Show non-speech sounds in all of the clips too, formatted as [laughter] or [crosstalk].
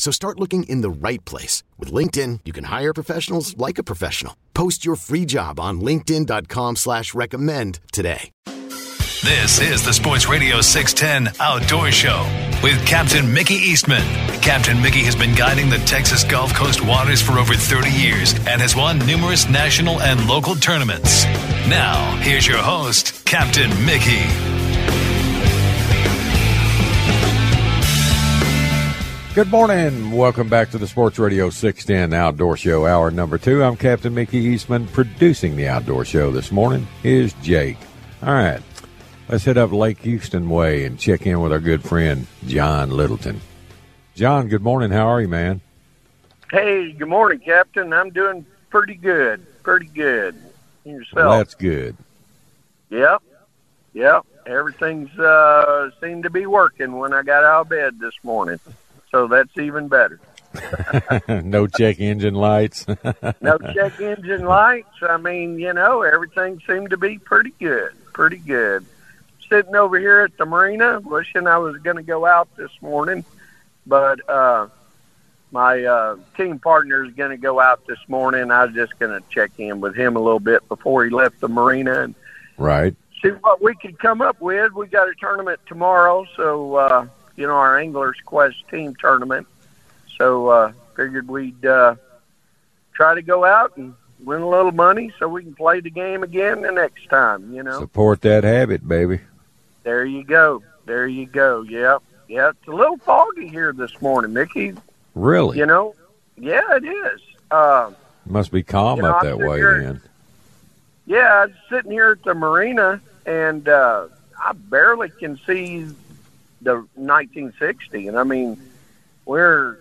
So start looking in the right place. With LinkedIn, you can hire professionals like a professional. Post your free job on linkedin.com slash recommend today. This is the Sports Radio 610 Outdoor Show with Captain Mickey Eastman. Captain Mickey has been guiding the Texas Gulf Coast waters for over 30 years and has won numerous national and local tournaments. Now, here's your host, Captain Mickey. Good morning. Welcome back to the Sports Radio 610 Outdoor Show, hour number two. I'm Captain Mickey Eastman. Producing the Outdoor Show this morning is Jake. All right, let's head up Lake Houston Way and check in with our good friend, John Littleton. John, good morning. How are you, man? Hey, good morning, Captain. I'm doing pretty good. Pretty good. And yourself? Well, that's good. Yep. Yep. Everything's uh, seemed to be working when I got out of bed this morning so that's even better. [laughs] no check engine lights. [laughs] no check engine lights. I mean, you know, everything seemed to be pretty good. Pretty good. Sitting over here at the marina, wishing I was going to go out this morning, but uh, my uh, team partner is going to go out this morning. I was just going to check in with him a little bit before he left the marina and right see what we could come up with. We got a tournament tomorrow, so. uh you know, our Anglers Quest team tournament. So uh, figured we'd uh, try to go out and win a little money so we can play the game again the next time. You know, support that habit, baby. There you go. There you go. Yep. Yeah, it's a little foggy here this morning, Mickey. Really? You know? Yeah, it is. Uh, Must be calm you know, up that way here, then. Yeah, I'm sitting here at the marina, and uh, I barely can see the 1960, and I mean, we're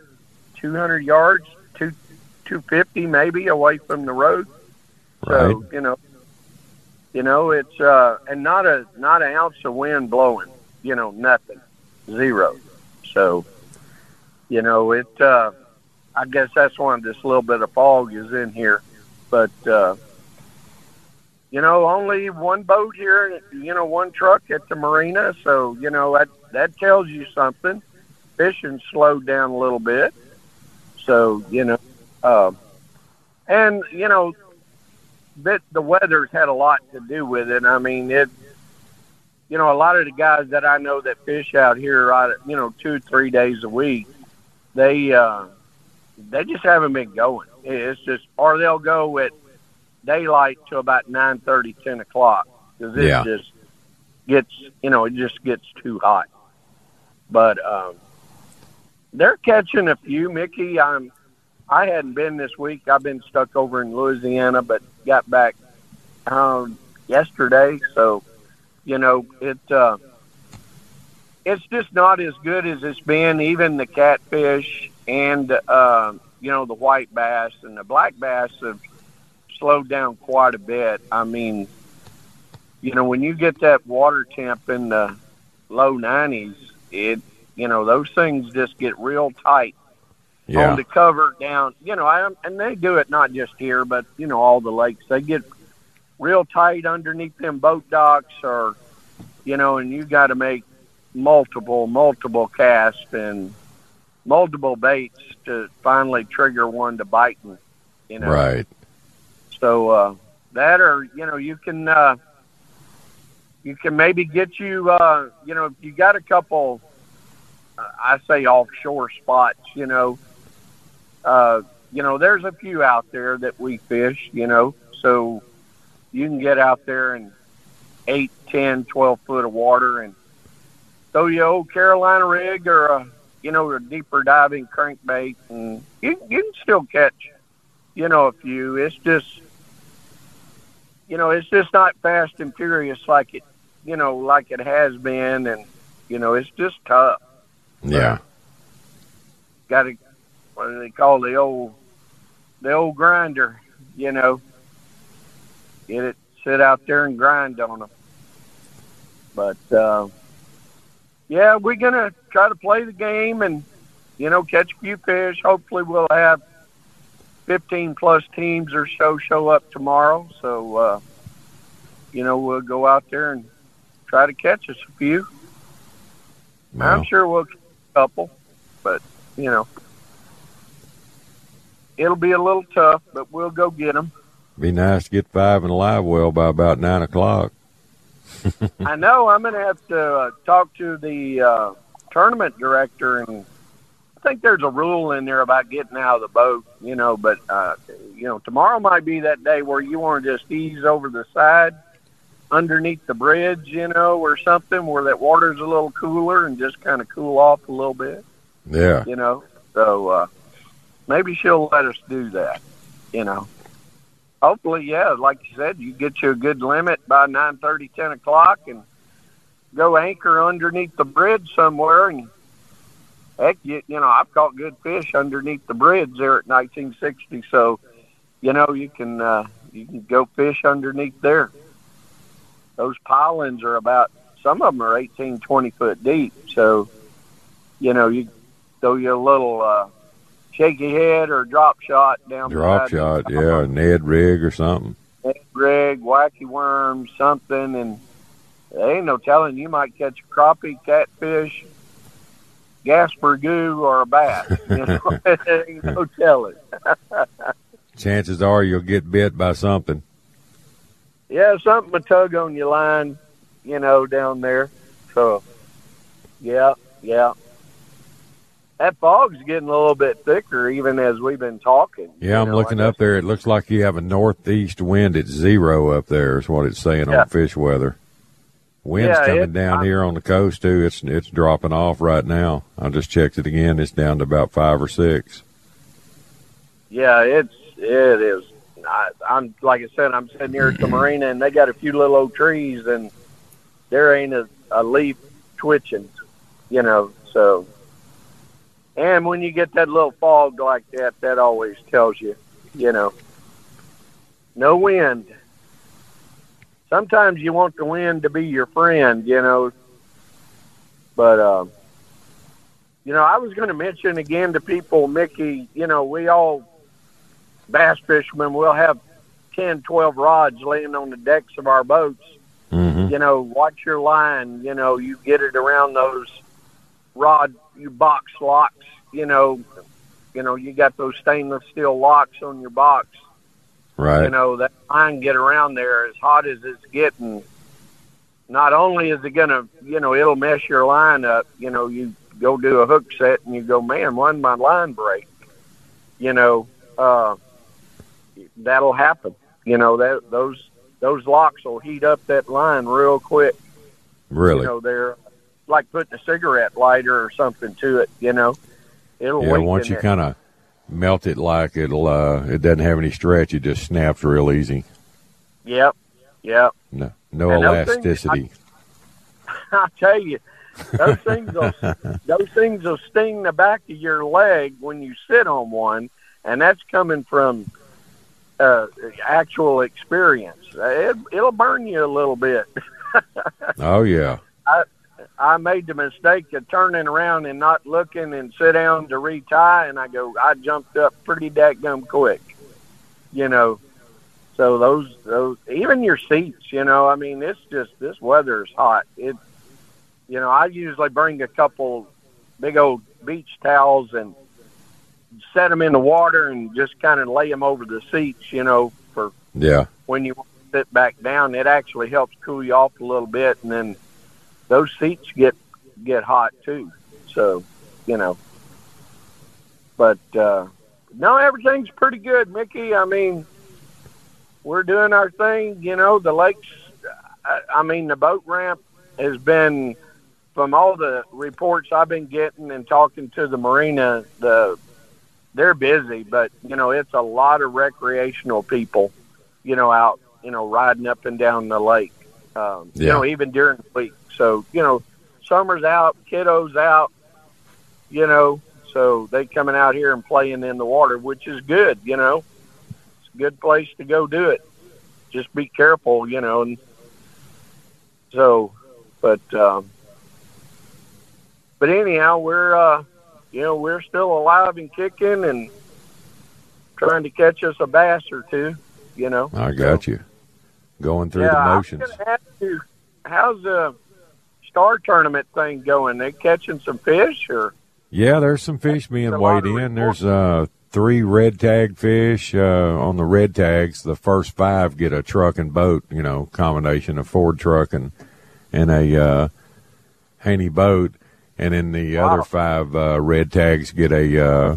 200 yards, two 250 maybe away from the road. So Right. you know, you know it's uh, and not a not an ounce of wind blowing. You know, nothing, zero. So, you know, it. Uh, I guess that's why this little bit of fog is in here, but. uh you know, only one boat here, you know, one truck at the marina. So, you know, that, that tells you something. Fishing slowed down a little bit. So, you know, uh, and, you know, that the weather's had a lot to do with it. I mean, it, you know, a lot of the guys that I know that fish out here, right, you know, two, three days a week, they, uh, they just haven't been going. It's just, or they'll go at daylight till about nine thirty, ten o'clock because it Yeah. just gets, you know, it just gets too hot. But um, they're catching a few, Mickey. I'm, I hadn't been this week. I've been stuck over in Louisiana, but got back um, yesterday. So, you know, it uh, it's just not as good as it's been. Even the catfish and uh, you know the white bass and the black bass have slowed down quite a bit. I mean, you know, when you get that water temp in the low 90s, it, you know, those things just get real tight Yeah. on the cover down. You know, I, and they do it not just here, but you know, all the lakes. They get real tight underneath them boat docks, or you know, and you got to make multiple, multiple casts and multiple baits to finally trigger one to biting. You know, Right. so uh, that, or you know, you can uh, you can maybe get you, uh, you know, if you got a couple, uh, I say offshore spots, you know, uh, you know, there's a few out there that we fish, you know, so you can get out there and eight, ten, twelve foot of water and throw your old Carolina rig or a, you know, a deeper diving crankbait and you, you can still catch, you know, a few. It's just, you know, it's just not fast and furious like it, you know, like it has been. And, you know, it's just tough. Yeah. Got to, what do they call the old, the old grinder, you know, get it, sit out there and grind on them. But, uh, yeah, we're going to try to play the game and, you know, catch a few fish. Hopefully we'll have 15 plus teams or so show up tomorrow. So, uh, you know, we'll go out there and try to catch us a few. Well, I'm sure we'll catch a couple, but, you know, it'll be a little tough, but we'll go get them. be nice to get five in a live well by about nine o'clock. [laughs] I know I'm going to have to uh, talk to the uh, tournament director, and think there's a rule in there about getting out of the boat, you know. But uh, you know, tomorrow might be that day where you want to just ease over the side underneath the bridge, you know, or something where that water's a little cooler and just kind of cool off a little bit, Yeah. you know. So uh, maybe she'll let us do that, you know hopefully, yeah, like you said, you get you a good limit by nine thirty, ten o'clock, and go anchor underneath the bridge somewhere. And heck, you, you know, I've caught good fish underneath the bridge there at 1960. So, you know, you can uh, you can go fish underneath there. Those pilings are about some of them are 18, 20 foot deep. So, you know, you throw you a little. Uh, shaky head or drop shot down Drop shot, yeah, Ned rig or something. Ned rig, wacky worm, something, and there ain't no telling. You might catch a crappie, catfish, Gasper goo, or a bat. [laughs] You know, [laughs] ain't no telling. [laughs] Chances are you'll get bit by something. yeah, something to tug on your line, you know, down there. So, yeah, yeah. That fog's getting a little bit thicker, even as we've been talking. Yeah, I'm know, looking up there. It looks like you have a northeast wind at zero up there. Is what it's saying Yeah. on fish weather. Wind's Yeah, coming it- down I- here on the coast too. It's it's dropping off right now. I just checked it again. It's down to about five or six. Yeah, it's it is. I, I'm like I said, I'm sitting here at the marina, and they got a few little old trees, and there ain't a, a leaf twitching, you know. So, and when you get that little fog like that, that always tells you, you know, no wind. Sometimes you want the wind to be your friend, you know. But um, you know, I was going to mention again to people, Mickey. You know, we all bass fishermen will have 10, 12 rods laying on the decks of our boats. Mm-hmm. You know, watch your line. You know, you get it around those rod, you box locks. You know, you know, you got those stainless steel locks on your box. Right. You know, that line get around there as hot as it's getting. Not only is it gonna, you know, it'll mess your line up. You know, you go do a hook set and you go, man, why did my line break? You know, uh, that'll happen. You know that those those locks will heat up that line real quick. really. You know, they're like putting a cigarette lighter or something to it. You know, it'll yeah. Once you kind of melt it like it'll, uh, it doesn't have any stretch. It just snaps real easy. Yep, yep. No, no And elasticity. I [laughs] tell you, those things will [laughs] those things will sting the back of your leg when you sit on one, and that's coming from uh, actual experience. It, it'll burn you a little bit. [laughs] oh yeah. I made the mistake of turning around and not looking and sit down to retie, and I go, I jumped up pretty dadgum quick, you know. So those those even your seats, you know, I mean, it's just this weather is hot. It, you know, I usually bring a couple big old beach towels and set them in the water and just kind of lay them over the seats, you know, for Yeah. when you sit back down. It actually helps cool you off a little bit, and then those seats get get hot too. So, you know, but uh, no, everything's pretty good, Mickey. I mean, we're doing our thing. You know, the lakes. I, I mean, the boat ramp has been, from all the reports I've been getting and talking to the marina, the they're busy, but you know, it's a lot of recreational people, you know, out, you know, riding up and down the lake. Um, Yeah. You know, even during the week. So you know, summer's out, kiddos out, you know, so they coming out here and playing in the water, which is good. You know, it's a good place to go do it. Just be careful, you know, and so, but, um, but anyhow, we're, uh, you know, we're still alive and kicking and trying to catch us a bass or two, you know. I got you. Going through yeah, the motions. how's the star tournament thing going? They catching some fish or? Yeah, there's some fish being weighed in. There's uh, three red tag fish uh, on the red tags. The first five get a truck and boat, you know, combination of Ford truck and and a uh, Haynie boat, and then the Wow. other five uh, red tags get a uh,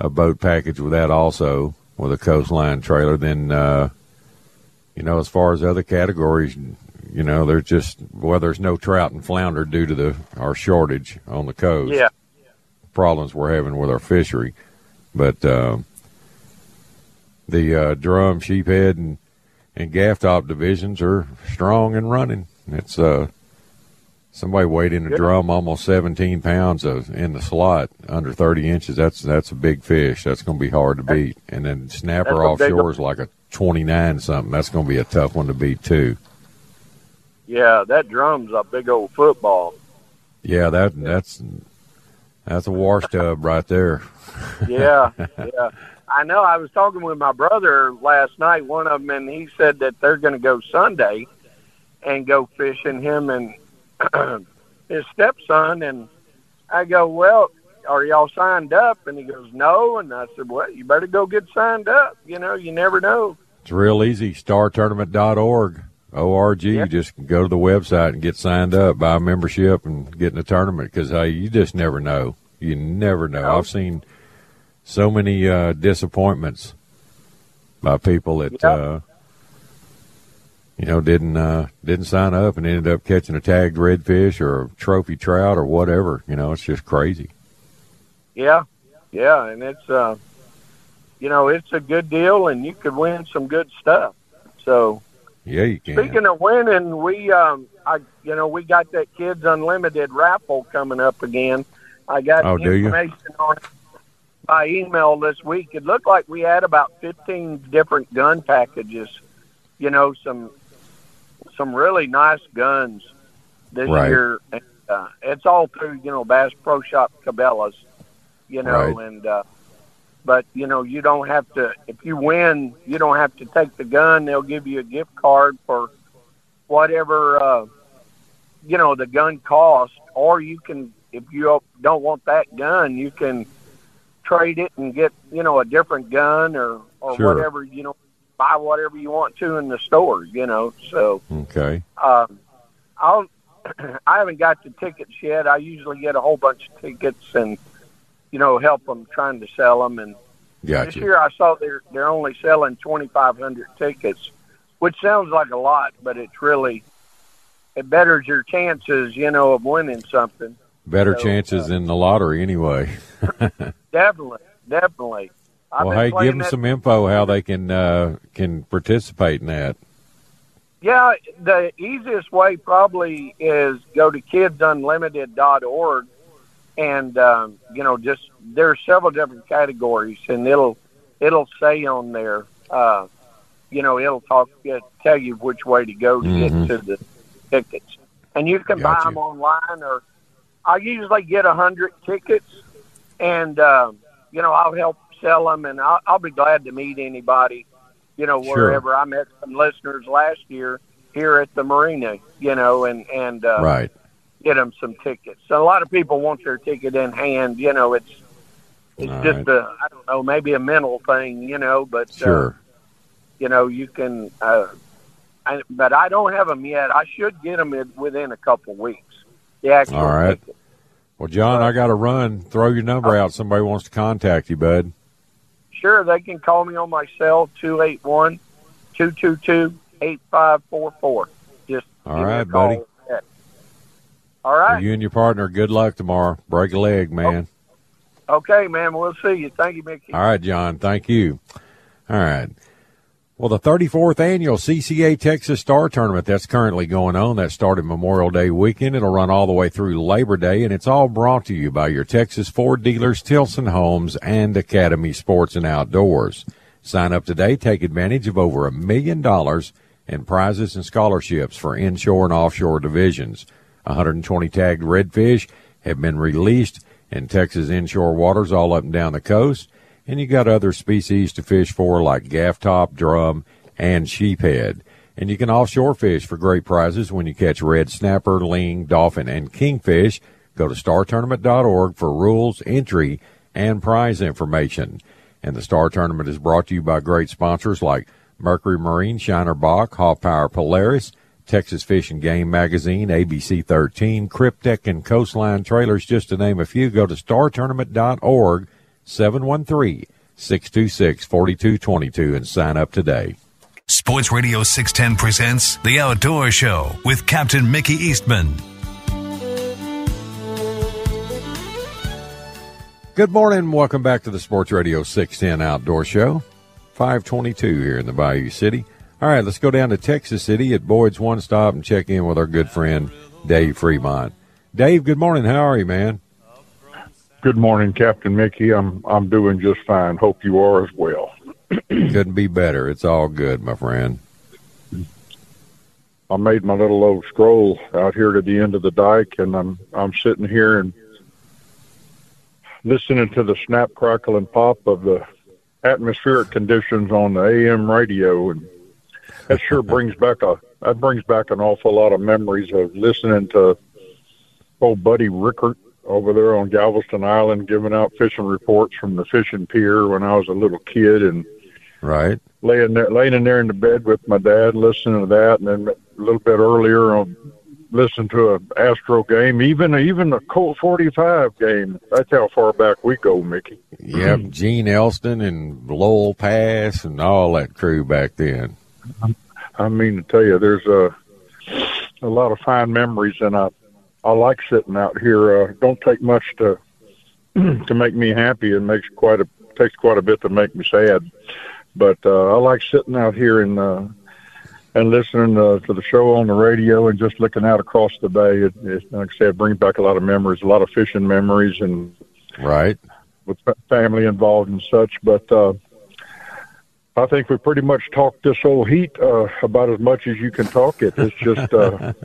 a boat package with that also with a coastline trailer. Then uh, you know, as far as other categories, you know, there's just well, there's no trout and flounder due to the our shortage on the coast Yeah, problems we're having with our fishery. But uh, the uh, drum, sheephead, and and gaff top divisions are strong and running. It's uh, somebody weighed in a Good. drum almost 17 pounds of, in the slot under 30 inches. That's that's a big fish. That's going to be hard to beat. And then snapper offshore is like a 29 something. That's going to be a tough one to beat too. Yeah, that drum's a big old football. Yeah, that that's that's a wash tub right there. [laughs] Yeah, yeah. I know. I was talking with my brother last night, one of them, and he said that they're going to go Sunday and go fishing. Him and [clears throat] his stepson, and I go, "Well, are y'all signed up?" And he goes, "No." And I said, "Well, you better go get signed up. You know, you never know." It's real easy. StarTournament.org. ORG. Yeah. Just go to the website and get signed up, buy a membership, and get in the tournament. Because hey, you just never know. You never know. No. I've seen so many uh, disappointments by people that uh, you know didn't uh, didn't sign up and ended up catching a tagged redfish or a trophy trout or whatever. You know, it's just crazy. Yeah, yeah, and it's uh, you know, it's a good deal, and you could win some good stuff. So. Yeah, you can. Speaking of winning, we um, I you know we got that Kids Unlimited raffle coming up again. I got Oh, information on it by email this week. It looked like we had about fifteen different gun packages. You know, some some really nice guns this Right. year. And, uh, it's all through you know Bass Pro Shop Cabela's. You know, Right. and uh, but you know you don't have to if you win you don't have to take the gun they'll give you a gift card for whatever uh you know the gun cost or you can if you don't want that gun you can trade it and get you know a different gun or or Sure. whatever you know buy whatever you want to in the store you know so Okay. um i'll [clears throat] i haven't got the tickets yet i usually get a whole bunch of tickets and you know help them trying to sell them and this year I saw they're they're only selling twenty five hundred tickets, which sounds like a lot, but it's really it betters your chances, you know, of winning something. Better So, chances uh, in the lottery anyway. [laughs] Definitely, definitely. I've well, hey, give them some info how they can uh, can participate in that. Yeah, the easiest way probably is go to kidsunlimited.org and um, you know just there's several different categories and it'll it'll say on there uh, you know it'll talk it, tell you which way to go to Mhm. get to the tickets and you can buy Gotcha. them online or I usually get a hundred tickets and um, you know I'll help sell them and I'll, I'll be glad to meet anybody you know Sure. wherever I met some listeners last year here at the marina you know and and uh, right. Get them some tickets. So a lot of people want their ticket in hand. You know, it's it's All just right. a I don't know maybe a mental thing. You know, but uh, Sure. you know you can. Uh, I, but I don't have them yet. I should get them in, within a couple weeks. The actual All right. ticket. Well, John, I got to run. Throw your number out. Somebody wants to contact you, bud. sure, they can call me on my cell, 281 222 8544. Just all right, buddy. All right. you and your partner, good luck tomorrow. Break a leg, oh, man. Okay, man. We'll see you. Thank you, Mickey. All right, John. Thank you. All right. Well, the 34th annual CCA Texas Star Tournament that's currently going on. That started Memorial Day weekend. It'll run all the way through Labor Day, and it's all brought to you by your Texas Ford dealers, Tilson Homes, and Academy Sports and Outdoors. Sign up today. Take advantage of over a million dollars in prizes and scholarships for inshore and offshore divisions. 120 tagged redfish have been released in Texas inshore waters all up and down the coast and you got other species to fish for like gaff top, drum, and sheephead. And you can offshore fish for great prizes when you catch red snapper, ling, dolphin, and kingfish. Go to startournament.org for rules, entry, and prize information. And the Star Tournament is brought to you by great sponsors like Mercury Marine, Shiner Bock, Haw Power Polaris, Texas Fish and Game Magazine, ABC 13, Kryptek, and Coastline Trailers, just to name a few. Go to startournament.org 713 626 4222 and sign up today. Sports Radio 610 presents The Outdoor Show with Captain Mickey Eastman. Good morning. Welcome back to the Sports Radio 610 Outdoor Show. 522 here in the Bayou City. All right, let's go down to Texas City at Boyd's One Stop and check in with our good friend Dave Freemont. Dave, good morning. How are you, man? Good morning, Captain Mickey. I'm I'm doing just fine. Hope you are as well. [clears throat] Couldn't be better. It's all good, my friend. I made my little old scroll out here to the end of the dike, and I'm I'm sitting here and listening to the snap, crackle, and pop of the atmospheric conditions on the AM radio, and that sure brings back a that brings back an awful lot of memories of listening to old buddy Rickert over there on Galveston Island giving out fishing reports from the fishing pier when I was a little kid and right laying there laying in there in the bed with my dad listening to that and then a little bit earlier on listening to a Astro game, even even a Colt 45 game. That's how far back we go, Mickey. Yep, Gene Elston and Loel Passe and all that crew back then. I mean to tell you, there's a a lot of fine memories, and I I like sitting out here. Uh, don't take much to [clears throat] to make me happy. It makes quite a takes quite a bit to make me sad. But uh, I like sitting out here and uh, and listening uh, to the show on the radio and just looking out across the bay. It, it, like I said, it brings back a lot of memories, a lot of fishing memories, and right with family involved and such. But uh, I think we pretty much talked this whole heat uh, about as much as you can talk it. It's just uh, [laughs]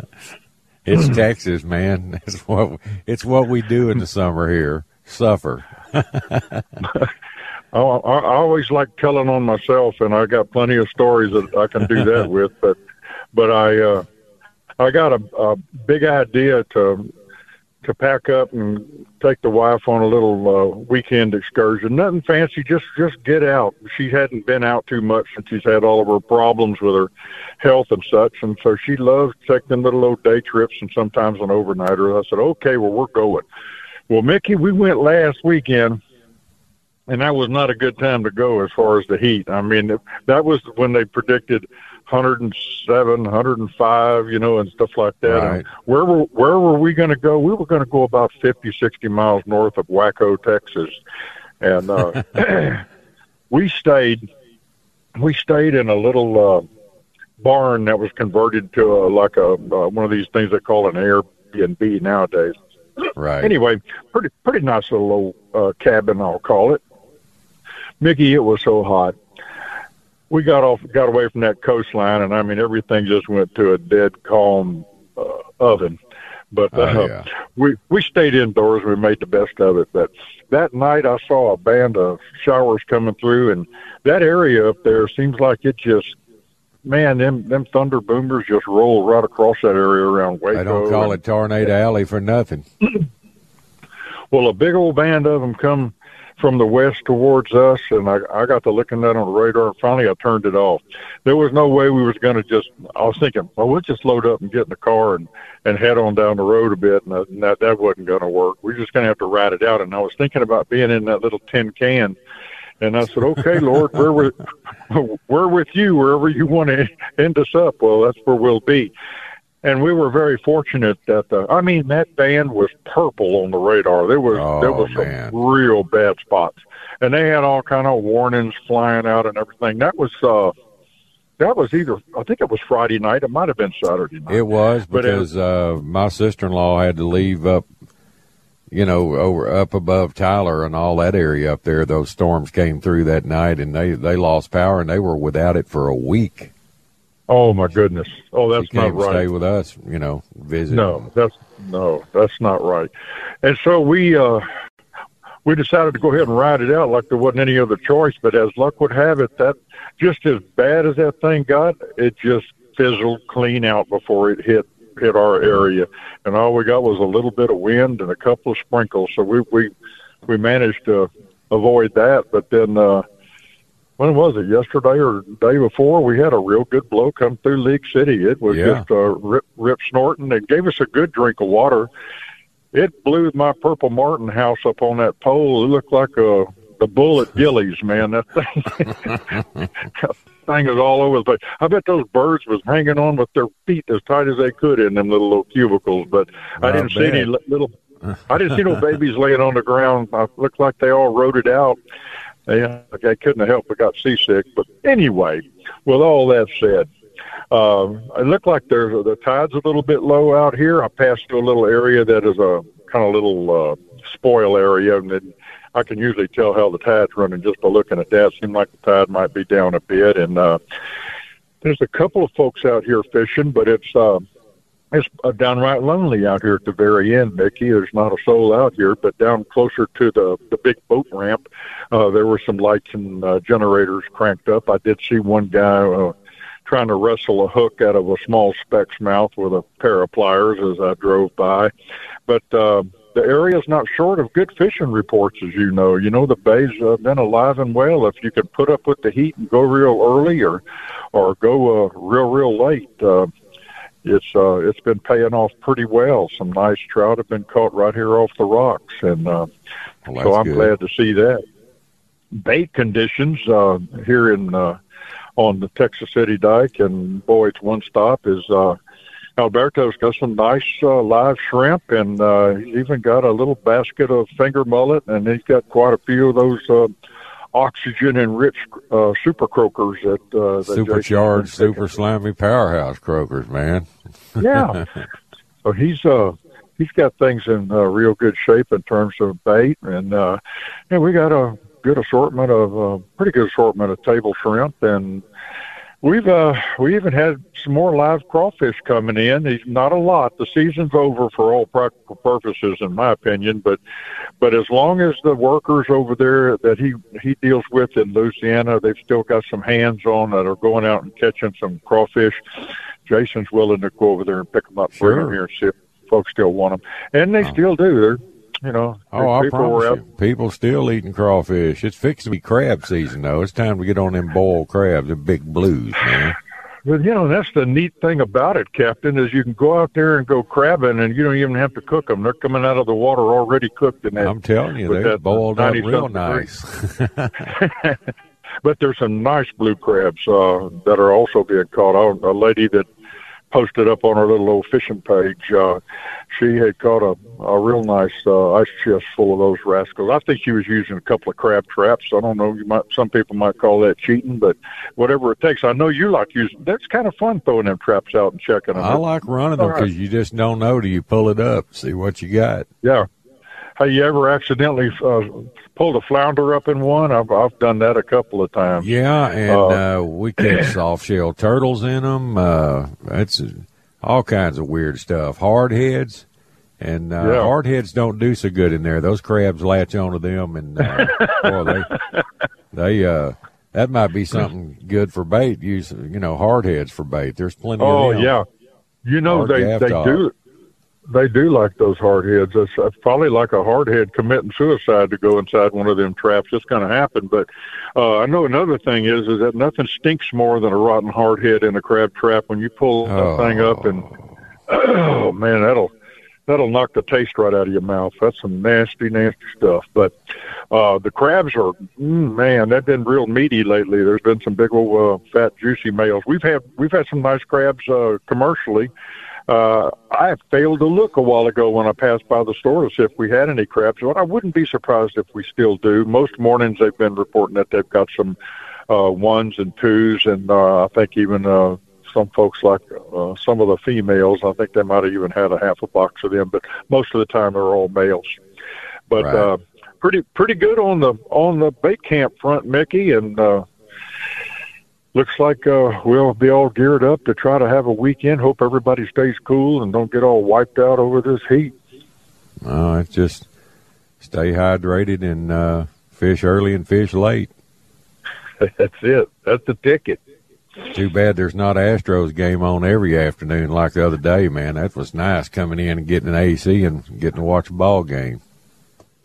It's Texas, man. [laughs] It's what it's what we do in the summer here. Suffer. [laughs] I, I always like telling on myself, and I got plenty of stories that I can do that with. But but I uh, I got a, a big idea to to pack up and take the wife on a little uh, weekend excursion. Nothing fancy, just just get out. She hadn't been out too much since she's had all of her problems with her health and such, and so she loves taking little old day trips and sometimes an overnighter. I said, okay, well we're going. Well, Mickey, we went last weekend, and that was not a good time to go as far as the heat. I mean, that was when they predicted 107, 105, you know, and stuff like that. Right. where were where were we going to go? We were going to go about 50, 60 miles north of Waco, Texas, and uh, [laughs] [clears throat] we stayed. We stayed in a little uh, barn that was converted to a, like a uh, one of these things they call an Airbnb nowadays. Right. Anyway, pretty pretty nice little old uh, cabin, I'll call it. Mickey, it was so hot we got off, got away from that coastline, and I mean everything just went to a dead calm uh, oven. But uh, oh, yeah. we we stayed indoors. We made the best of it. But that night, I saw a band of showers coming through, and that area up there seems like it just man, them them thunder boomers just roll right across that area around Waco. I don't call and, it Tornado Alley for nothing. [clears throat] well, a big old band of them come from the west towards us, and I, I got to looking at on the radar, and finally I turned it off. There was no way we was going to just. I was thinking, well, we'll just load up and get in the car and and head on down the road a bit, and, and that that wasn't going to work. We are just going to have to ride it out. And I was thinking about being in that little tin can And I said, okay, Lord, we're with, [laughs] we're with you wherever you want to [laughs] end us up. Well, that's where we'll be. And we were very fortunate that, the, I mean, that band was purple on the radar. There was, Oh, there was man. some real bad spots. And they had all kind of warnings flying out and everything. That was, uh, that was either, I think it was Friday night. It might have been Saturday night. It was But it- because uh, my sister in law had to leave up, you know, over up above Tyler and all that area up there. Those storms came through that night, and they they lost power, and they were without it for a week. Oh my goodness! Oh, that's she not right. stay with us, you know, visit. No, that's no, that's not right. And so we uh we decided to go ahead and ride it out like there wasn't any other choice. But as luck would have it, that just as bad as that thing got, it just fizzled clean out before it hit hit our area. And all we got was a little bit of wind and a couple of sprinkles. So we we we managed to avoid that. But then uh when was it? Yesterday or day before? We had a real good blow come through League City. It was Yeah. just uh, rip, rip snorting. It gave us a good drink of water. It blew my Purple Martin house up on that pole. It looked like a the bull at Gilley's, man. That thing, [laughs] thing is all over the place. I bet those birds was hanging on with their feet as tight as they could in them little, little cubicles. But I I didn't see any little. I didn't see no babies laying on the ground. I looked like they all rode it out. Yeah, I couldn't helped but got seasick. But anyway, with all that said, um, it looked like there's the tide's a little bit low out here. I passed through a little area that is a kind of little uh, spoil area, and then I can usually tell how the tide's running just by looking at that. Seemed like the tide might be down a bit, and uh, there's a couple of folks out here fishing, but it's uh, it's uh, downright lonely out here at the very end, Mickey. There's not a soul out here, but down closer to the the big boat ramp, uh, there were some lights and uh, generators cranked up. I did see one guy uh, trying to wrestle a hook out of a small speck's mouth with a pair of pliers as I drove by. But uh, the area's not short of good fishing reports, as you know. You know the bay's uh, been alive and well. If you can put up with the heat and go real early, or or go uh, real real late. Uh, it's uh it's been paying off pretty well. Some nice trout have been caught right here off the rocks, and uh, Well, so I'm good. glad to see that. Bait conditions uh, here in uh, on the Texas City Dike and Boyd's One Stop is uh, Alberto's got some nice uh, live shrimp, and uh, he's even got a little basket of finger mullet, and he's got quite a few of those uh, oxygen enriched uh, super croakers that uh, that Supercharged, super slimy powerhouse croakers, man. yeah. [laughs] So he's uh he's got things in uh, real good shape in terms of bait, and uh, yeah, we got a good assortment of uh, pretty good assortment of table shrimp, and we've uh we even had some more live crawfish coming in. He's not a lot. The season's over for all practical purposes, in my opinion, but but as long as the workers over there that he he deals with in Louisiana, they've still got some hands on that are going out and catching some crawfish. Jason's willing to go over there and pick them up, bring Sure. them here, and see if folks still want them, and they still do. They're you know, Oh, I people promise were you, people still eating crawfish. It's fixing to be crab season, though. It's time to get on them boiled crabs, the big blues, man. But you know, that's the neat thing about it, Captain, is you can go out there and go crabbing, and you don't even have to cook them. They're coming out of the water already cooked that. I'm telling you, they're boiled up real nice. [laughs] but there's some nice blue crabs uh, that are also being caught. Oh, a lady that posted up on her little old fishing page, uh, she had caught a, a real nice uh, ice chest full of those rascals. I think she was using a couple of crab traps. I don't know. You might some people might call that cheating, but whatever it takes. I know you like using. That's kind of fun throwing them traps out and checking them. I like running them All right. because you just don't know till you pull it up, see what you got. Yeah. Hey, you ever accidentally uh, pulled a flounder up in one? I've I've done that a couple of times. Yeah, and Uh, uh, we catch [coughs] soft shell turtles in them. Uh, that's all kinds of weird stuff. Hard heads. And uh, Yeah. hard heads don't do so good in there. Those crabs latch onto them, and uh, boy, they [laughs] they uh, that might be something good for bait. Use you know hard heads for bait. There's plenty. Oh of them. yeah, you know Hard they they dog. do they do like those hard heads. It's, it's probably like a hard head committing suicide to go inside one of them traps. It's going to happen. But uh, I know another thing is is that nothing stinks more than a rotten hard head in a crab trap. When you pull that thing up and [clears throat] oh man, that'll that'll knock the taste right out of your mouth. That's some nasty, nasty stuff. But uh, the crabs are, mm, man, they've been real meaty lately. There's been some big old uh, fat, juicy males. We've had we've had some nice crabs uh, commercially. Uh, I failed to look a while ago when I passed by the store to see if we had any crabs. But I wouldn't be surprised if we still do. Most mornings they've been reporting that they've got some uh, ones and twos, and uh, I think even uh, some folks like uh, some of the females. I think they might have even had a half a box of them, but most of the time they're all males. But right. uh, pretty pretty good on the on the bait camp front, Mickey, and uh, looks like uh, we'll be all geared up to try to have a weekend. Hope everybody stays cool and don't get all wiped out over this heat. Oh, it's just stay hydrated and uh, fish early and fish late. [laughs] That's it. That's the ticket. Too bad there's not Astros game on every afternoon like the other day, man. That was nice coming in and getting an AC and getting to watch a ball game.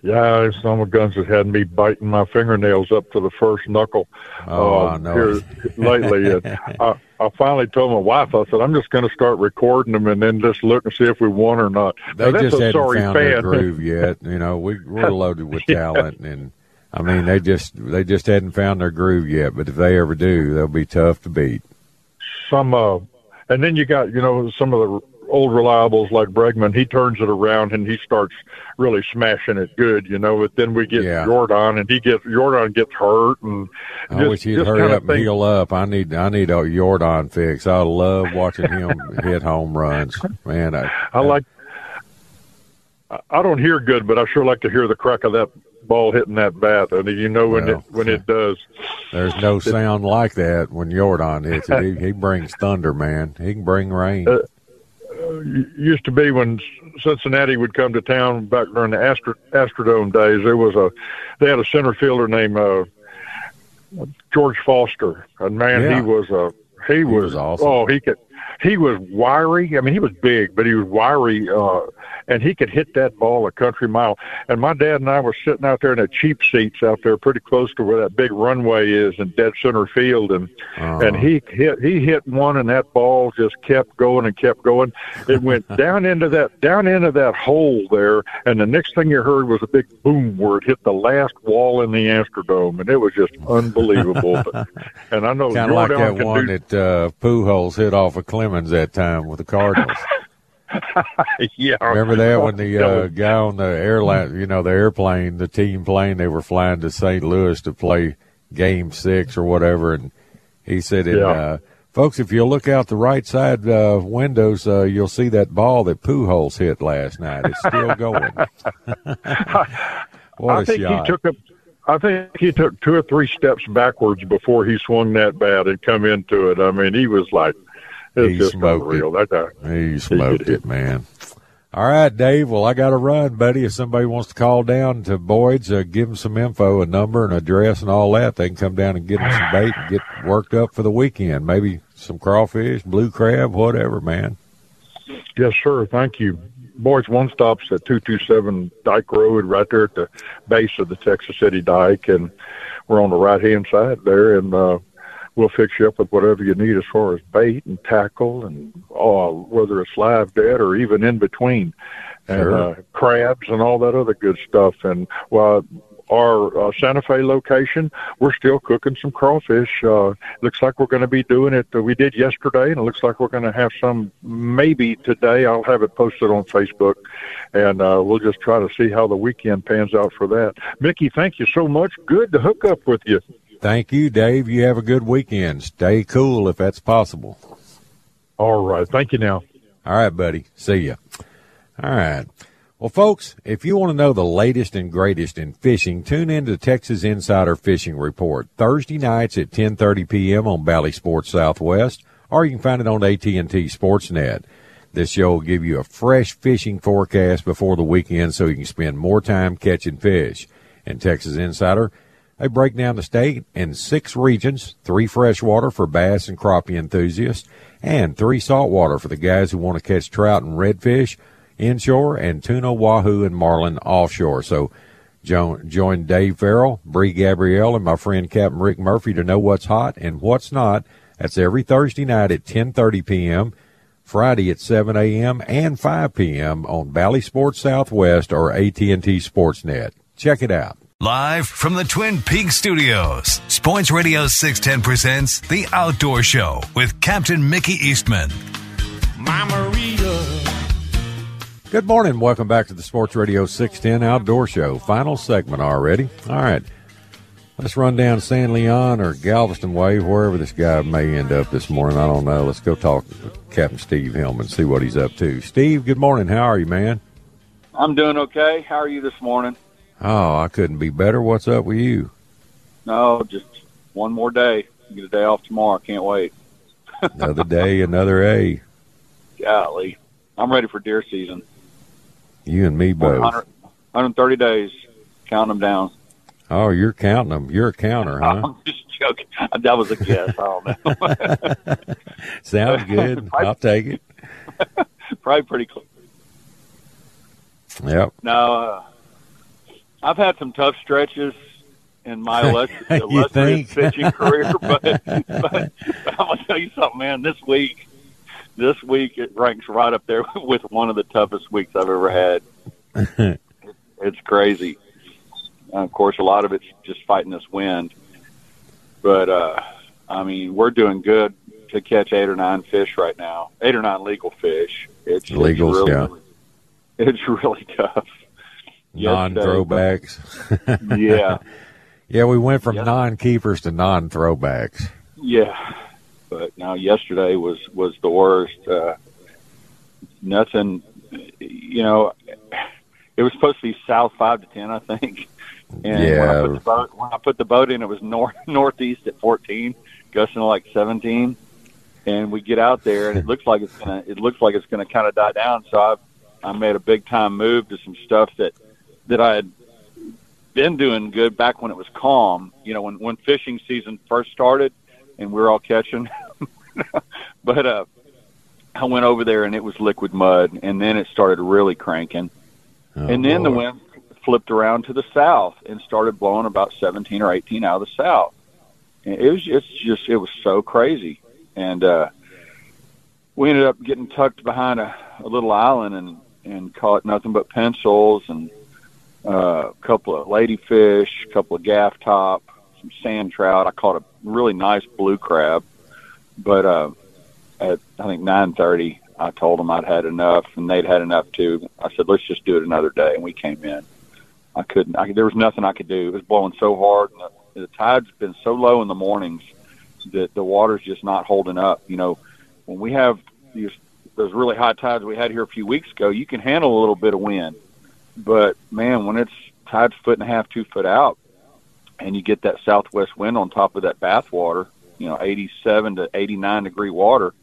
Yeah, some of the guns that had me biting my fingernails up to the first knuckle oh, uh, know. here lately. and [laughs] I, I finally told my wife, I said, I'm just going to start recording them and then just look and see if we won or not. They now, just hadn't found fan. their [laughs] groove yet. You know, we, we're [laughs] loaded with talent and I mean, they just they just hadn't found their groove yet. But if they ever do, they'll be tough to beat. Some, uh, and then you got you know some of the old reliables like Bregman. He turns it around and he starts really smashing it good, you know. But then we get yeah. Jordan, and he gets Jordan gets hurt, and I just, wish he'd hurry up and heal up. I need I need a Jordan fix. I love watching him [laughs] hit home runs, man. I, I like. I don't hear good, but I sure like to hear the crack of that ball hitting that bat, and you know when well, it when it does. There's no sound like that when Jordan hits it. He, he brings thunder, man. He can bring rain. Uh, uh, used to be when Cincinnati would come to town back during the Astro, Astrodome days. There was a they had a center fielder named uh, George Foster, and man, yeah. he was a he, he was, was awesome. oh he could he was wiry. I mean, he was big, but he was wiry. Uh, and he could hit that ball a country mile. And my dad and I were sitting out there in the cheap seats out there, pretty close to where that big runway is in dead center field, and uh-huh. and he hit he hit one, and that ball just kept going and kept going. It went [laughs] down into that down into that hole there, and the next thing you heard was a big boom where it hit the last wall in the Astrodome, and it was just unbelievable. but, [laughs] and I know kind of like that one do, that uh, Pujols hit off of Clemens that time with the Cardinals. [laughs] yeah. Remember that when the uh, guy on the airline, you know, the airplane, the team plane, they were flying to St. Louis to play Game Six or whatever, and he said, yeah. uh, "Folks, if you look out the right side uh, windows, uh, you'll see that ball that Pujols hit last night. It's still [laughs] going." [laughs] what I a think shot! He took a, I think he took two or three steps backwards before he swung that bat and come into it. I mean, he was like it's he just smoked unreal. it. That guy. He smoked he it, man. All right, Dave. Well, I got to run, buddy. If somebody wants to call down to Boyd's, uh, give them some info, a number, an address, and all that. They can come down and get them some bait and get worked up for the weekend. Maybe some crawfish, blue crab, whatever, man. Yes, sir. Thank you. Boyd's One Stops at 227 Dike Road, right there at the base of the Texas City Dike. And we're on the right hand side there. And, uh, we'll fix you up with whatever you need as far as bait and tackle and uh, whether it's live dead or even in between and sure. uh, crabs and all that other good stuff and while our uh, Santa Fe location, we're still cooking some crawfish. Uh, looks like we're going to be doing it. Uh, we did yesterday, and it looks like we're going to have some maybe today. I'll have it posted on Facebook, and uh, we'll just try to see how the weekend pans out for that. Mickey, thank you so much. Good to hook up with you. Thank you, Dave. You have a good weekend. Stay cool if that's possible. All right. Thank you now. All right, buddy. See you. All right. Well, folks, if you want to know the latest and greatest in fishing, tune in to Texas Insider Fishing Report Thursday nights at 10:30 p.m. on Bally Sports Southwest, or you can find it on AT&T Sportsnet. This show will give you a fresh fishing forecast before the weekend so you can spend more time catching fish. And Texas Insider they break down the state in six regions, three freshwater for bass and crappie enthusiasts, and three saltwater for the guys who want to catch trout and redfish inshore and tuna, wahoo, and marlin offshore. So join, Dave Farrell, Bree Gabrielle, and my friend Captain Rick Murphy to know what's hot and what's not. That's every Thursday night at 10.30 p.m. Friday at 7 a.m. and 5 p.m. on Bally Sports Southwest or AT&T Sportsnet. Check it out. Live from the Twin Peaks studios, Sports Radio 610 presents The Outdoor Show with Captain Mickey Eastman. Mama Rita. Good morning. Welcome back to the Sports Radio 610 Outdoor Show. Final segment already. All right. Let's run down San Leon or Galveston Way, wherever this guy may end up this morning. I don't know. Let's go talk to Captain Steve Hillman, see what he's up to. Steve, good morning. How are you, man? I'm doing okay. How are you this morning? Oh, I couldn't be better. What's up with you? No, just one more day. Get a day off tomorrow. Can't wait. [laughs] another day, another A. Golly, I'm ready for deer season. You and me both. 100, 130 days. Count them down. Oh, you're counting them. You're a counter, huh? [laughs] I'm just joking. That was a guess. I don't know. [laughs] Sounds good. I'll take it. Probably pretty close. Yep. Now, uh, I've had some tough stretches in my [laughs] illustrious pitching [laughs] career, but, but, but I'm gonna tell you something, man. This week, this week it ranks right up there [laughs] with one of the toughest weeks I've ever had. it's crazy. of course, a lot of it's just fighting this wind, but uh, I mean, we're doing good to catch eight or nine fish right now. Eight or nine legal fish. It's legal, really, yeah. It's really tough non throwbacks. [laughs] yeah. Yeah, we went from non keepers to non throwbacks. Yeah. But now yesterday was was the worst. Uh nothing you know it was supposed to be south five to ten, I think. And yeah. when I put the boat when I put the boat in it was north [laughs] northeast at fourteen, gusting like seventeen. And we get out there and it [laughs] looks like it's gonna it looks like it's gonna kinda die down. So I I made a big time move to some stuff that that I had been doing good back when it was calm. You know, when when fishing season first started, and we were all catching. [laughs] but uh, I went over there and it was liquid mud, and then it started really cranking, oh, and then boy. the wind flipped around to the south and started blowing about 17 or 18 out of the south. And it was it's just it was so crazy, and uh, we ended up getting tucked behind a, a little island and and caught nothing but pencils and uh, a couple of ladyfish, a couple of gaff top, some sand trout. I caught a really nice blue crab, but uh, at I think nine thirty, I told them I'd had enough, and they'd had enough too. I said, "Let's just do it another day," and we came in. I couldn't. I, there was nothing I could do. It was blowing so hard, and the, the tide's been so low in the mornings that the water's just not holding up. You know, when we have these those really high tides we had here a few weeks ago, you can handle a little bit of wind but man, when it's tide's foot and a half, two foot out, and you get that southwest wind on top of that bath water, you know, 87 to 89 degree water,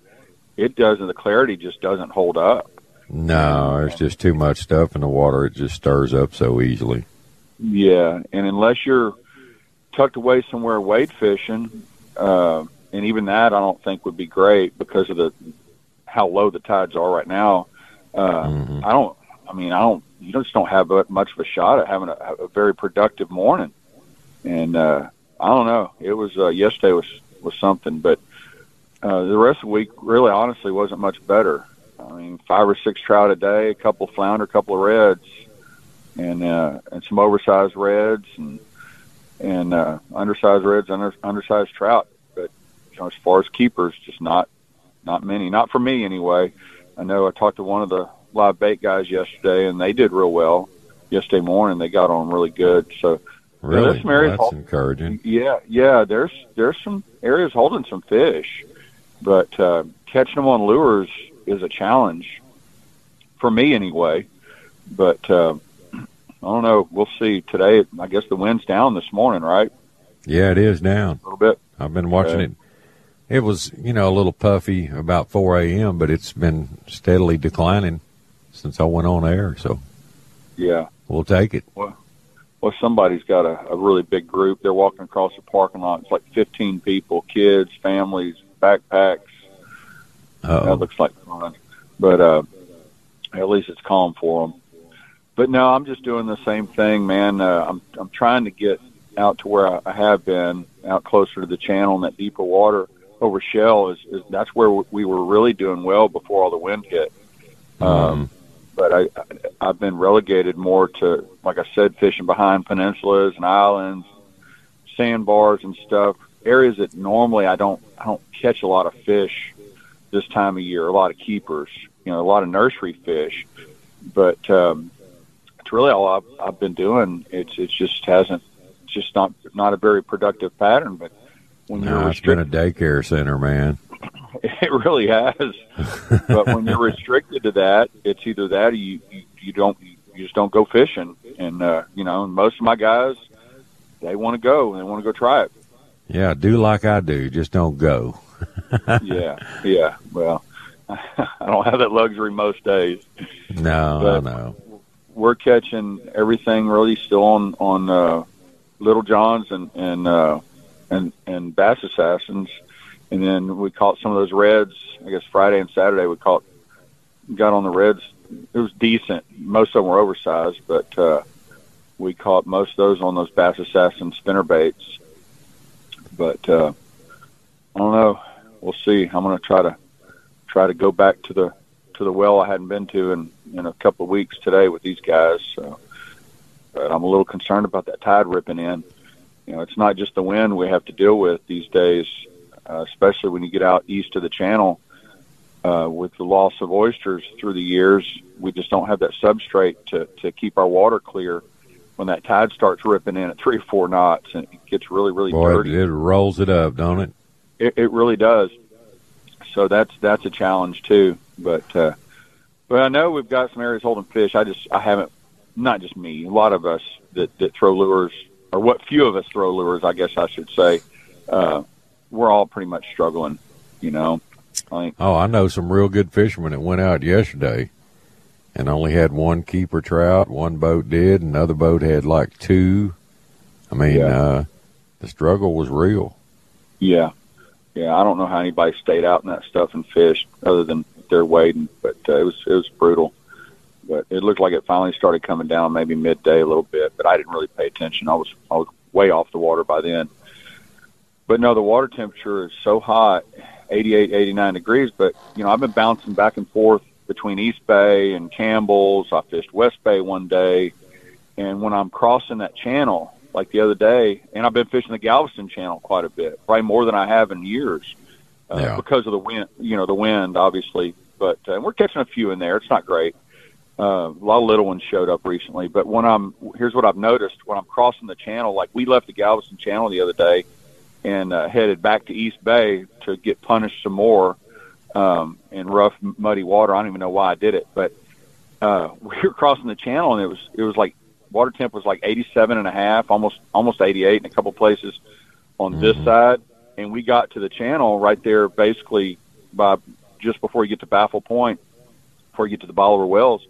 it doesn't, the clarity just doesn't hold up. No, there's just too much stuff in the water. It just stirs up so easily. Yeah. And unless you're tucked away somewhere wade fishing, uh, and even that I don't think would be great because of the, how low the tides are right now. Uh, Mhm. I don't, I mean, I don't, you just don't have much of a shot at having a, a very productive morning. And uh, I don't know. It was uh, yesterday was was something, but uh, the rest of the week really, honestly, wasn't much better. I mean, five or six trout a day, a couple flounder, a couple of reds, and uh, and some oversized reds and and uh, undersized reds, under, undersized trout. But you know, as far as keepers, just not not many. Not for me anyway. I know I talked to one of the live bait guys yesterday, and they did real well yesterday morning. They got on really good. So Really, there's some areas well, that's hol- encouraging. yeah, yeah. There's there's some areas holding some fish, but uh, catching them on lures is a challenge for me anyway. But uh, [clears throat] I don't know. We'll see today. I guess the wind's down this morning, right? Yeah, it is down. A little bit. I've been watching Okay. it. It was, you know, a little puffy about 4 a.m., but it's been steadily declining since I went on air. So Yeah. we'll take it. Well, well, somebody's got a, a really big group. They're walking across the parking lot. It's like 15 people, kids, families, backpacks. That Uh-oh. looks like fun. But uh, at least it's calm for them. But no, I'm just doing the same thing, man. Uh, I'm I'm trying to get out to where I, I have been, out closer to the channel in that deeper water. over shell is, is that's where we were really doing well before all the wind hit. Um, but I, I've been relegated more to, like I said, fishing behind peninsulas and islands, sandbars and stuff, areas that normally I don't, I don't catch a lot of fish this time of year, a lot of keepers, you know, a lot of nursery fish, but, um, it's really all I've, I've been doing. It's, it just hasn't, it's just not, not a very productive pattern, but when No, you're it's been a restricted, daycare center, man. [laughs] it really has. but when you're restricted to that, it's either that or you, you, you don't, you just don't go fishing. And, uh, you know, most of my guys, they want to go and they want to go try it. Yeah, do like I do. Just don't go. [laughs] yeah. Yeah. Well, [laughs] I don't have that luxury most days. No, But- I know. We're catching everything really still on, on, uh, Little Johns and, and, uh, and, and Bass Assassins. And then we caught some of those reds, I guess Friday and Saturday we caught, got on the reds. It was decent. Most of them were oversized, but, uh, we caught most of those on those Bass Assassin spinner baits. But, uh, I don't know. We'll see. I'm going to try to, try to go back to the, to the well I hadn't been to in, in a couple of weeks today with these guys. So, but I'm a little concerned about that tide ripping in. You know, it's not just the wind we have to deal with these days, uh, especially when you get out east of the channel. Uh, with the loss of oysters through the years, we just don't have that substrate to, to keep our water clear when that tide starts ripping in at three or four knots and it gets really, really Boy, dirty. it rolls it up, don't it? It, it really does. So that's that's a challenge too. But uh, but I know we've got some areas holding fish. I just I haven't not just me. A lot of us that that throw lures or what few of us throw lures, I guess I should say. Uh, we're all pretty much struggling. You know, I think Oh, I know some real good fishermen that went out yesterday and only had one keeper trout. One boat did, another boat had like two. I mean, Yeah. uh, the struggle was real. Yeah, yeah. I don't know how anybody stayed out in that stuff and fished other than they're wading, but uh, it was it was brutal. But it looked like it finally started coming down, maybe midday a little bit. But I didn't really pay attention. I was I was way off the water by then. But no, the water temperature is so hot, 88, 89 degrees. But you know, I've been bouncing back and forth between East Bay and Campbell's. I fished West Bay one day, and when I'm crossing that channel, like the other day, and I've been fishing the Galveston Channel quite a bit, probably more than I have in years, uh, Yeah. because of the wind. You know, the wind, obviously, but uh, we're catching a few in there. It's not great. Uh, a lot of little ones showed up recently, but when I'm here's what I've noticed when I'm crossing the channel, like we left the Galveston Channel the other day and uh, headed back to East Bay to get punished some more um, in rough, muddy water. I don't even know why I did it, but uh, [laughs] we were crossing the channel and it was it was like water temp was like 87 and a half, almost almost 88 in a couple places on this side, and we got to the channel right there, basically by just before you get to Baffle Point, before you get to the Bolivar Wells,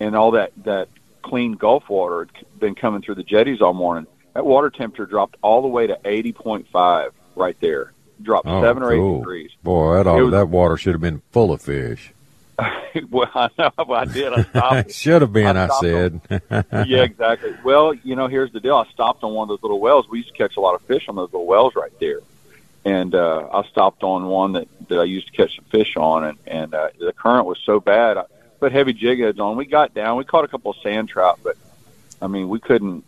and all that that clean Gulf water had been coming through the jetties all morning. That water temperature dropped all the way to 80.5 right there. Dropped Oh, seven or eight degrees. Boy, that, all, was- that water should have been full of fish. [laughs] well, I know. I did. I stopped. [laughs] should have been, I I, said. [laughs] yeah, exactly. Well, you know, here's the deal. I stopped on one of those little wells. We used to catch a lot of fish on those little wells right there. And uh, I stopped on one that, that I used to catch some fish on, and, and uh, the current was so bad. I put heavy jig heads on. We got down. We caught a couple of sand trout, but I mean, we couldn't.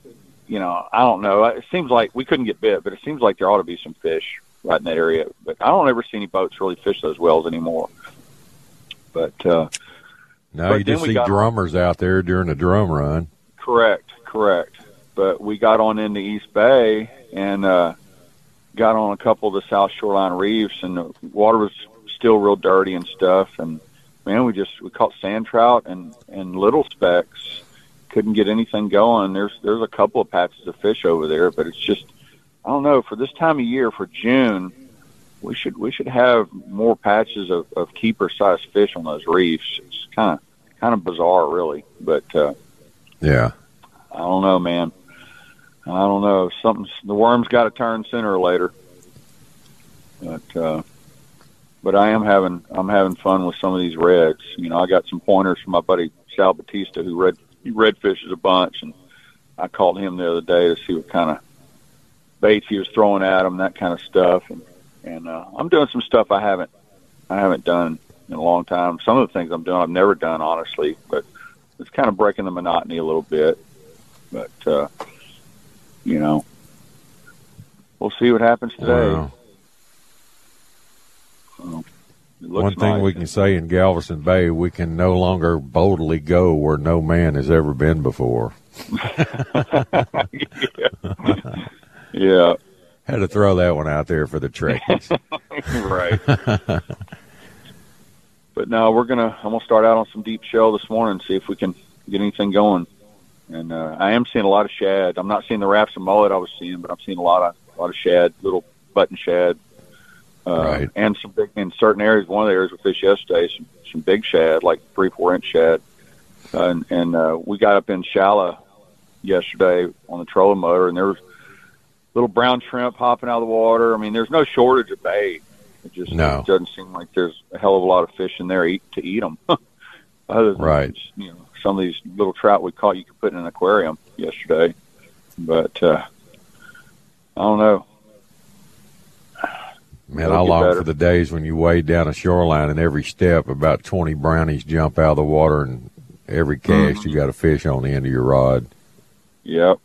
You know, I don't know. It seems like we couldn't get bit, but it seems like there ought to be some fish right in that area. But I don't ever see any boats really fish those wells anymore. But uh, no, But you just see got- drummers out there during the drum run. Correct, correct. But we got on into East Bay and uh, got on a couple of the South Shoreline reefs, and the water was still real dirty and stuff. And man, we just we caught sand trout and and little specks. Couldn't get anything going. There's there's a couple of patches of fish over there, but it's just I don't know. For this time of year, for June, we should we should have more patches of, of keeper sized fish on those reefs. It's kind of kind of bizarre, really, but. uh Yeah. I don't know, man. I don't know. Something's the worm's got to turn sooner or later. But uh, but I am having I'm having fun with some of these reds. You know, I got some pointers from my buddy Sal Batista who red he red fishes a bunch, and I called him the other day to see what kind of baits he was throwing at him, that kind of stuff. And and uh, I'm doing some stuff I haven't I haven't done in a long time. Some of the things I'm doing I've never done honestly, but it's kind of breaking the monotony a little bit. But uh, you know, we'll see what happens today. Wow. So, One thing nice. we can say in Galveston Bay, we can no longer boldly go where no man has ever been before. [laughs] yeah, [laughs] Had to throw that one out there for the Trekkies. [laughs] right. but now we're gonna. I'm gonna start out on some deep shell this morning, and see if we can get anything going. And uh, I am seeing a lot of shad. I'm not seeing the rafts and mullet I was seeing, but I'm seeing a lot of a lot of shad, little button shad, uh, Right. and some big in certain areas. One of the areas we fished yesterday, some some big shad, like three four inch shad. Uh, and and uh, we got up in Shala yesterday on the trolling motor, and there was little brown shrimp hopping out of the water. I mean, there's no shortage of bait. It just No. it doesn't seem like there's a hell of a lot of fish in there eat, to eat them. [laughs] Other than Right. you know some of these little trout we caught, you could put in an aquarium yesterday. But uh, I don't know. Man, It'll I long better. for the days when you wade down a shoreline and every step about 20 brownies jump out of the water and every cast Mm-hmm. you got a fish on the end of your rod. Yep.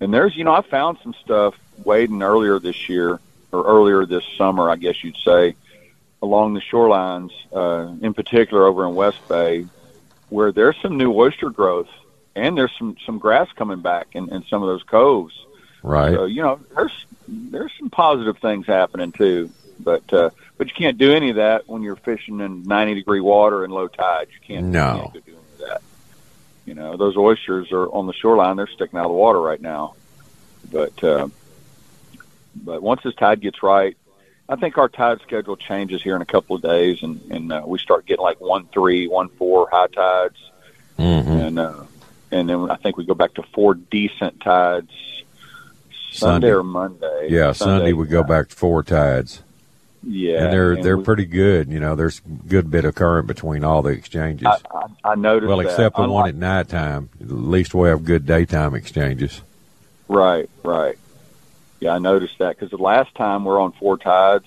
And there's, you know, I found some stuff wading earlier this year or earlier this summer, I guess you'd say, along the shorelines, uh, in particular over in West Bay, where there's some new oyster growth and there's some some grass coming back in, in some of those coves. Right. So you know, there's there's some positive things happening too. But uh, but you can't do any of that when you're fishing in 90 degree water and low tide. You can't. No. You can't do any of that. You know, those oysters are on the shoreline. They're sticking out of the water right now. But uh, but once this tide gets right, I think our tide schedule changes here in a couple of days, and and uh, we start getting like one three, one four high tides, hmm and uh, and then I think we go back to four decent tides. Sunday, Sunday. or Monday. Yeah, Sunday we go back to four tides. Yeah, and they're and they're we- pretty good. You know, there's a good bit of current between all the exchanges. I, I, I noticed. well, that. except the one at nighttime. At least we have good daytime exchanges. Right, right. Yeah, I noticed that because the last time we are on four tides,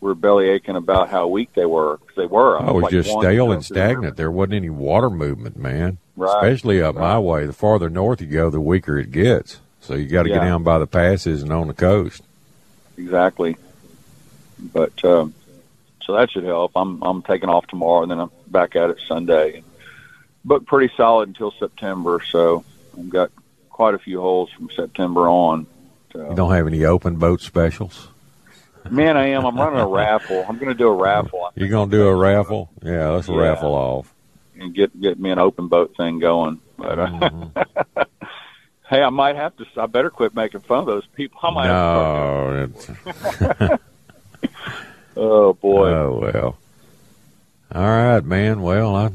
we were belly aching about how weak they were. 'cause they were. Oh, I was like just stale and stagnant. There wasn't any water movement, man. Right, Especially up my way. The farther north you go, the weaker it gets. So you got to get down by the passes and on the coast. Exactly. But um, so that should help. I'm I'm taking off tomorrow, and then I'm back at it Sunday. But pretty solid until September. So I've got quite a few holes from September on. So. You don't have any open boat specials. Man, I am. I'm running a [laughs] raffle. I'm going to do a raffle You're gonna do a raffle? Yeah, let's Yeah. raffle off. and get get me an open boat thing going. But uh, Mm-hmm. [laughs] hey, I might have to. I better quit making fun of those people. I might. Have to No, [laughs] oh boy. oh well. All right, man. Well, I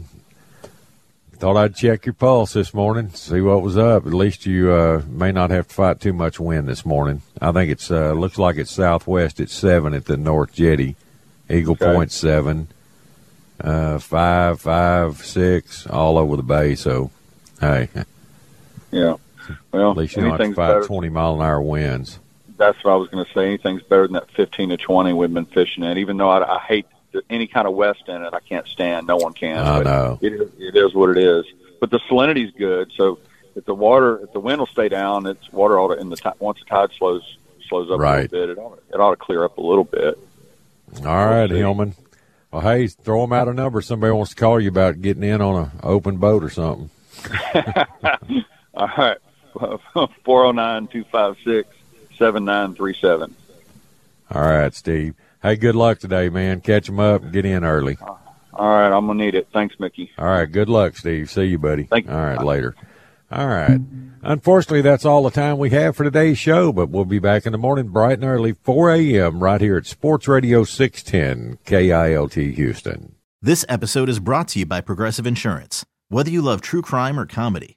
thought I'd check your pulse this morning, see what was up. At least you uh, may not have to fight too much wind this morning. I think it's uh, looks like it's southwest at seven at the North Jetty, Eagle Okay. Point seven, uh, five, five, six, all over the bay. So, hey, yeah. [laughs] Well, least you don't have anything's better. twenty mile an hour winds. That's what I was going to say. Anything's better than that 15 to 20 we've been fishing at. Even though I, I hate any kind of west in it, I can't stand. No one can. I know. It is, it is what it is. But the salinity's good. So if the water, if the wind will stay down, it's water ought to, in the ti once the tide slows slows up Right. a little bit, it ought, to, it ought to clear up a little bit. All right, see. Hillman. Well, hey, throw them out a number. Somebody wants to call you about getting in on an open boat or something. [laughs] All right. [laughs] 409 256 7937. All right, Steve. Hey, good luck today, man. Catch them up get in early. Uh, all right. I'm going to need it. Thanks, Mickey. All right, good luck, Steve. See you, buddy. Thank you. All right, later. All right. Unfortunately, that's all the time we have for today's show, but we'll be back in the morning bright and early, 4 a.m., right here at Sports Radio 610, KILT Houston. This episode is brought to you by Progressive Insurance. Whether you love true crime or comedy,